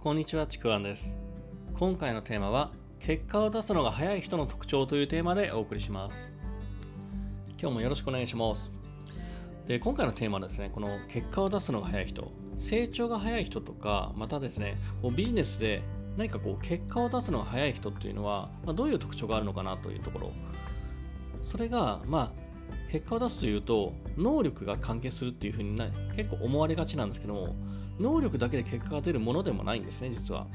こんにちは、ちくわんです。今回のテーマは、結果を出すのが早い人の特徴というテーマでお送りします。今日もよろしくお願いします。で今回のテーマはですね、この結果を出すのが早い人、成長が早い人とか、またですね、こうビジネスで何かこう結果を出すのが早い人っていうのは、まあ、どういう特徴があるのかなというところ。それが、まあ、結果を出すというと能力が関係するっていうふうにな結構思われがちなんですけども能力だけで結果が出るものでもないんですね実は。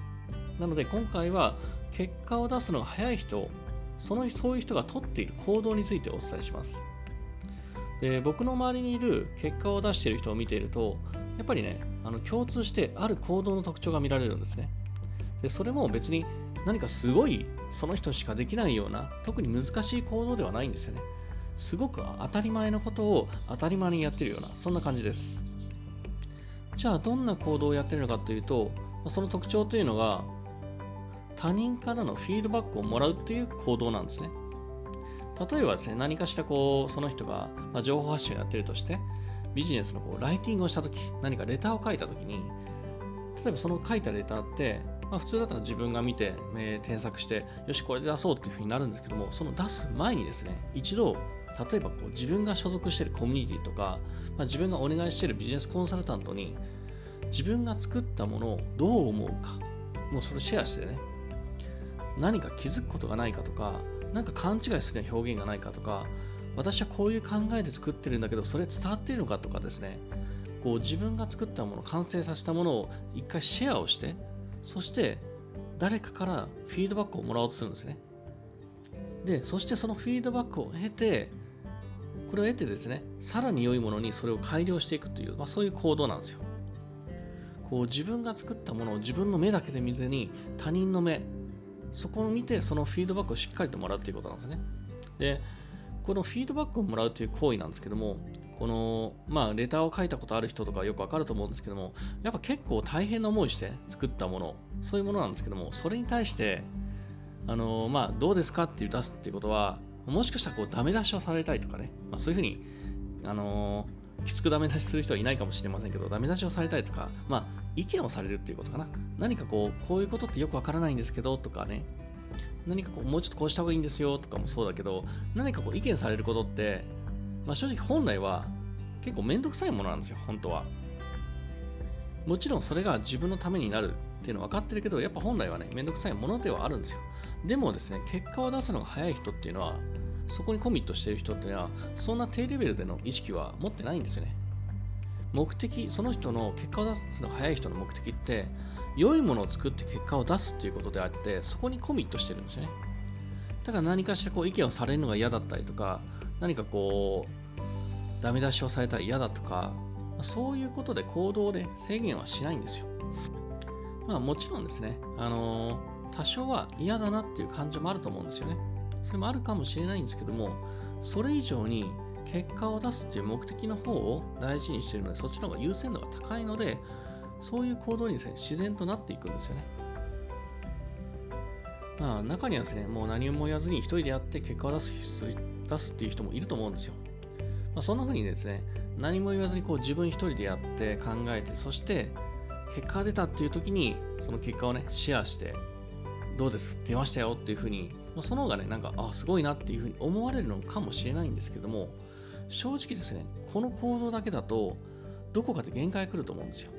なので今回は結果を出すのが早い人そのそういう人が取っている行動についてお伝えします。で僕の周りにいる結果を出している人を見ているとやっぱりねあの共通してある行動の特徴が見られるんですね。でそれも別に何かすごいその人しかできないような特に難しい行動ではないんですよね。すごく当たり前のことを当たり前にやってるようなそんな感じです。じゃあどんな行動をやってるのかというとその特徴というのが他人からのフィードバックをもらうっていう行動なんですね。例えばですね何かしらこうその人が、ま、情報発信をやってるとしてビジネスのこうライティングをした時何かレターを書いた時に例えばその書いたレターってまあ、普通だったら自分が見て、えー、添削してよしこれで出そうっていうふうになるんですけどもその出す前にですね一度例えばこう自分が所属しているコミュニティとか、まあ、自分がお願いしているビジネスコンサルタントに自分が作ったものをどう思うかもうそれをシェアしてね何か気づくことがないかとか何か勘違いするような表現がないかとか私はこういう考えで作ってるんだけどそれ伝わっているのかとかですねこう自分が作ったもの完成させたものを一回シェアをしてそして誰かからフィードバックをもらおうとするんですね。でそしてそのフィードバックを経てこれを得てですねさらに良いものにそれを改良していくという、まあ、そういう行動なんですよ。こう自分が作ったものを自分の目だけで見ずに他人の目そこを見てそのフィードバックをしっかりともらうということなんですね。でこのフィードバックをもらうという行為なんですけどもこのまあレターを書いたことある人とかよくわかると思うんですけどもやっぱ結構大変な思いして作ったものそういうものなんですけどもそれに対してあのまあどうですかって出すっていうことはもしかしたらこうダメ出しをされたりとかね、まあ、そういうふうにあのきつくダメ出しする人はいないかもしれませんけどダメ出しをされたりとかまあ意見をされるっていうことかな。何かこうこういうことってよくわからないんですけどとかね。何かこうもうちょっとこうした方がいいんですよとかもそうだけど何かこう意見されることってまあ、正直本来は結構めんどくさいものなんですよ、本当は。もちろんそれが自分のためになる。っていうのは分かってるけど、やっぱ本来はね、めんどくさいものではあるんですよ。でもですね、結果を出すのが早い人っていうのは、そこにコミットしてる人っていうのは、そんな低レベルでの意識は持ってないんですよね。目的、その人の結果を出すのが早い人の目的って、良いものを作って結果を出すっていうことであって、そこにコミットしてるんですよね。だから何かしらこう意見をされるのが嫌だったりとか、何かこう、ダメ出しをされたら嫌だとか、そういうことで行動で制限はしないんですよ。まあもちろんですね、あのー、多少は嫌だなっていう感情もあると思うんですよね。それもあるかもしれないんですけども、それ以上に結果を出すっていう目的の方を大事にしているので、そっちの方が優先度が高いので、そういう行動にですね、自然となっていくんですよね。まあ中にはですね、もう何も言わずに一人でやって結果を出す出すっていう人もいると思うんですよ。まあ、そんな風にですね、何も言わずにこう自分一人でやって考えて、そして結果が出たっていう時に、その結果をね、シェアして、どうです？出ましたよっていう風に、その方がね、なんか、あ、すごいなっていう風に思われるのかもしれないんですけども、正直ですね、この行動だけだと、どこかで限界来ると思うんですよ。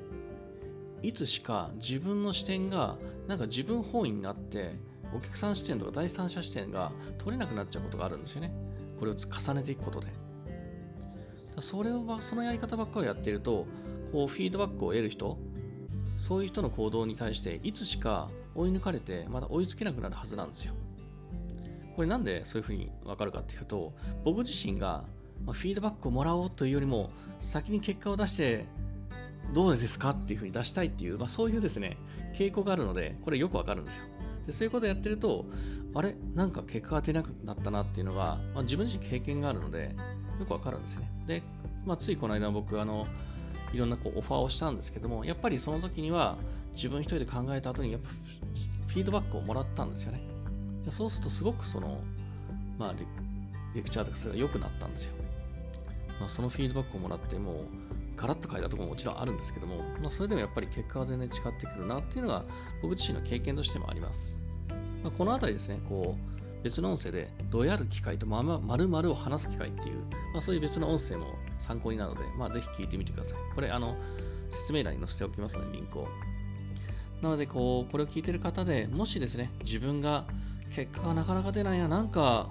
いつしか自分の視点が、なんか自分本位になって、お客さん視点とか第三者視点が取れなくなっちゃうことがあるんですよね。これを重ねていくことで。それを、そのやり方ばっかりやっていると、こう、フィードバックを得る人、そういう人の行動に対して、いつしか追い抜かれて、また追いつけなくなるはずなんですよ。これなんでそういうふうにわかるかっていうと、僕自身が、フィードバックをもらおうというよりも、先に結果を出して、どうですかっていうふうに出したいっていう、まあ、そういうですね、傾向があるので、これよくわかるんですよ。でそういうことをやってると、あれ？なんか結果が出なくなったなっていうのが、まあ、自分自身経験があるので、よくわかるんですね。で、まあ、ついこの間僕、あの、いろんなこうオファーをしたんですけども、やっぱりその時には自分一人で考えた後にやっぱフィードバックをもらったんですよね。そうするとすごくその、まあレ、クチャーとかそれが良くなったんですよ。まあ、そのフィードバックをもらってもうガラッと変えたところももちろんあるんですけども、まあ、それでもやっぱり結果は全然違ってくるなっていうのが僕自身の経験としてもあります。まあ、このあたりですね、こう別の音声でどうやる機会とまるまるを話す機会っていう、まあ、そういう別の音声も参考になるので、まあ、ぜひ聞いてみてください。これ、あの、説明欄に載せておきますので、リンクを。なので、こう、これを聞いてる方でもしですね、自分が結果がなかなか出ないな、なんか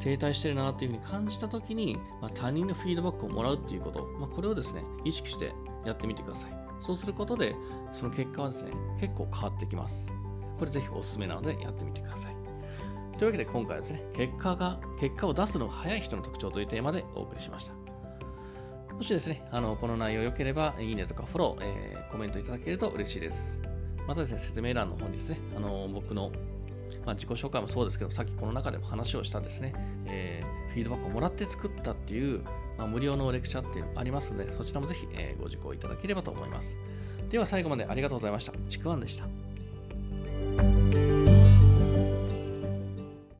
停滞してるなっていうふうに感じたときに、まあ、他人のフィードバックをもらうっていうこと、まあ、これをですね、意識してやってみてください。そうすることで、その結果はですね、結構変わってきます。これぜひおすすめなのでやってみてください。というわけで今回はですね、結果が、結果を出すのが早い人の特徴というテーマでお送りしました。もしですね、あのこの内容良ければ、いいねとかフォロー、えー、コメントいただけると嬉しいです。またですね、説明欄の方にですね、あの僕のまあ、自己紹介もそうですけど、さっきこの中でも話をしたですね、えー、フィードバックをもらって作ったっていう、まあ、無料のレクチャーっていうのありますので、そちらもぜひ、えー、ご受講いただければと思います。では最後までありがとうございました。ちくわんでした。